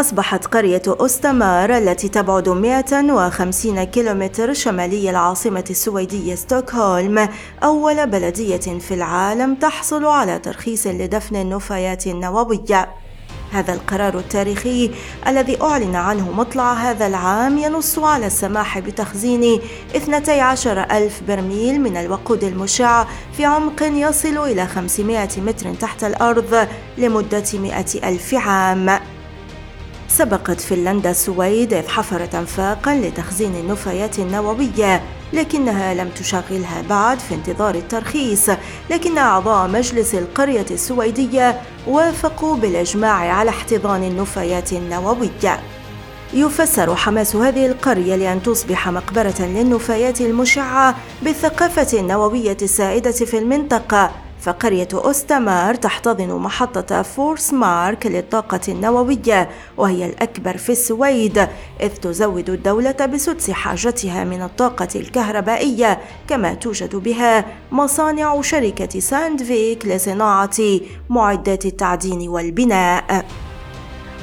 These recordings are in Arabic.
أصبحت قرية أستمار التي تبعد 150 كيلومتر شمالي العاصمة السويدية ستوكهولم أول بلدية في العالم تحصل على ترخيص لدفن النفايات النووية هذا القرار التاريخي الذي أعلن عنه مطلع هذا العام ينص على السماح بتخزين 12 ألف برميل من الوقود المشع في عمق يصل إلى 500 متر تحت الأرض لمدة 100 ألف عام. سبقت فنلندا السويد إذ حفرت أنفاقا لتخزين النفايات النووية لكنها لم تشغلها بعد في انتظار الترخيص لكن أعضاء مجلس القرية السويدية وافقوا بالإجماع على احتضان النفايات النووية. يفسر حماس هذه القرية لأن تصبح مقبرة للنفايات المشعة بالثقافة النووية السائدة في المنطقة فقرية أستمار تحتضن محطة فورس مارك للطاقة النووية وهي الأكبر في السويد إذ تزود الدولة بسدس حاجتها من الطاقة الكهربائية كما توجد بها مصانع شركة ساندفيك لصناعة معدات التعدين والبناء.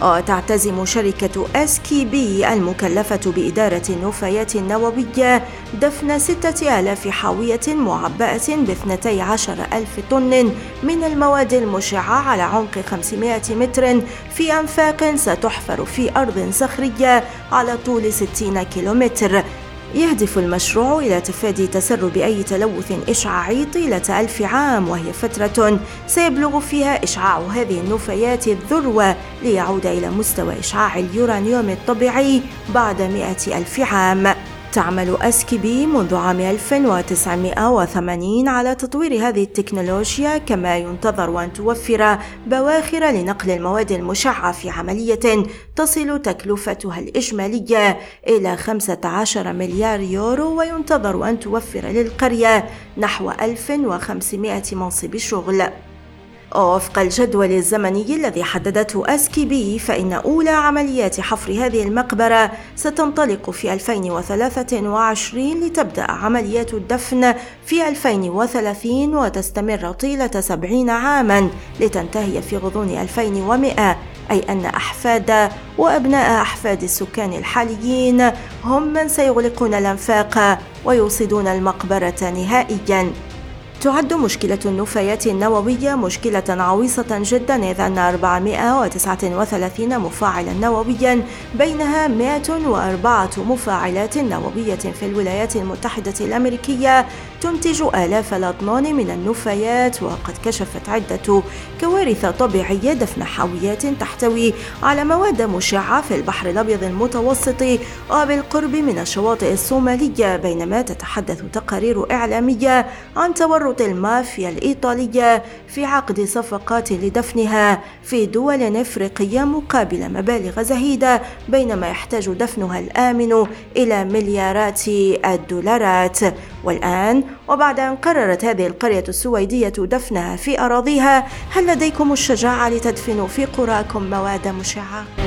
وتعتزم شركة اسكي بي المكلفة بإدارة النفايات النووية دفن ستة آلاف حاوية معبأة باثنتي عشر ألف طن من المواد المشعة على عمق 500 متر في أنفاق ستحفر في أرض صخرية على طول 60 كيلومتر. يهدف المشروع إلى تفادي تسرب أي تلوث إشعاعي طيلة ألف عام وهي فترة سيبلغ فيها إشعاع هذه النفايات الذروة ليعود إلى مستوى إشعاع اليورانيوم الطبيعي بعد مئة ألف عام. تعمل أسكيبي منذ عام 1980 على تطوير هذه التكنولوجيا كما ينتظر أن توفر بواخر لنقل المواد المشعة في عملية تصل تكلفتها الإجمالية إلى 15 مليار يورو وينتظر أن توفر للقرية نحو 1500 منصب شغل. وفق الجدول الزمني الذي حددته أسكي بي فإن أولى عمليات حفر هذه المقبرة ستنطلق في 2023 لتبدأ عمليات الدفن في 2030 وتستمر طيلة 70 عاما لتنتهي في غضون 2100 أي أن أحفاد وأبناء أحفاد السكان الحاليين هم من سيغلقون الأنفاق ويوصدون المقبرة نهائياً. تعد مشكلة النفايات النووية مشكلة عويصة جدا إذ أن 439 مفاعلا نوويا بينها 104 مفاعلات نووية في الولايات المتحدة الأمريكية تنتج آلاف الأطنان من النفايات وقد كشفت عدة كوارث طبيعية دفن حاويات تحتوي على مواد مشعة في البحر الأبيض المتوسط وبالقرب من الشواطئ الصومالية بينما تتحدث تقارير إعلامية عن تورط المافيا الإيطالية في عقد صفقات لدفنها في دول إفريقية مقابل مبالغ زهيدة بينما يحتاج دفنها الآمن إلى مليارات الدولارات والآن وبعد أن قررت هذه القرية السويدية دفنها في أراضيها هل لديكم الشجاعة لتدفنوا في قراكم مواد مشعة؟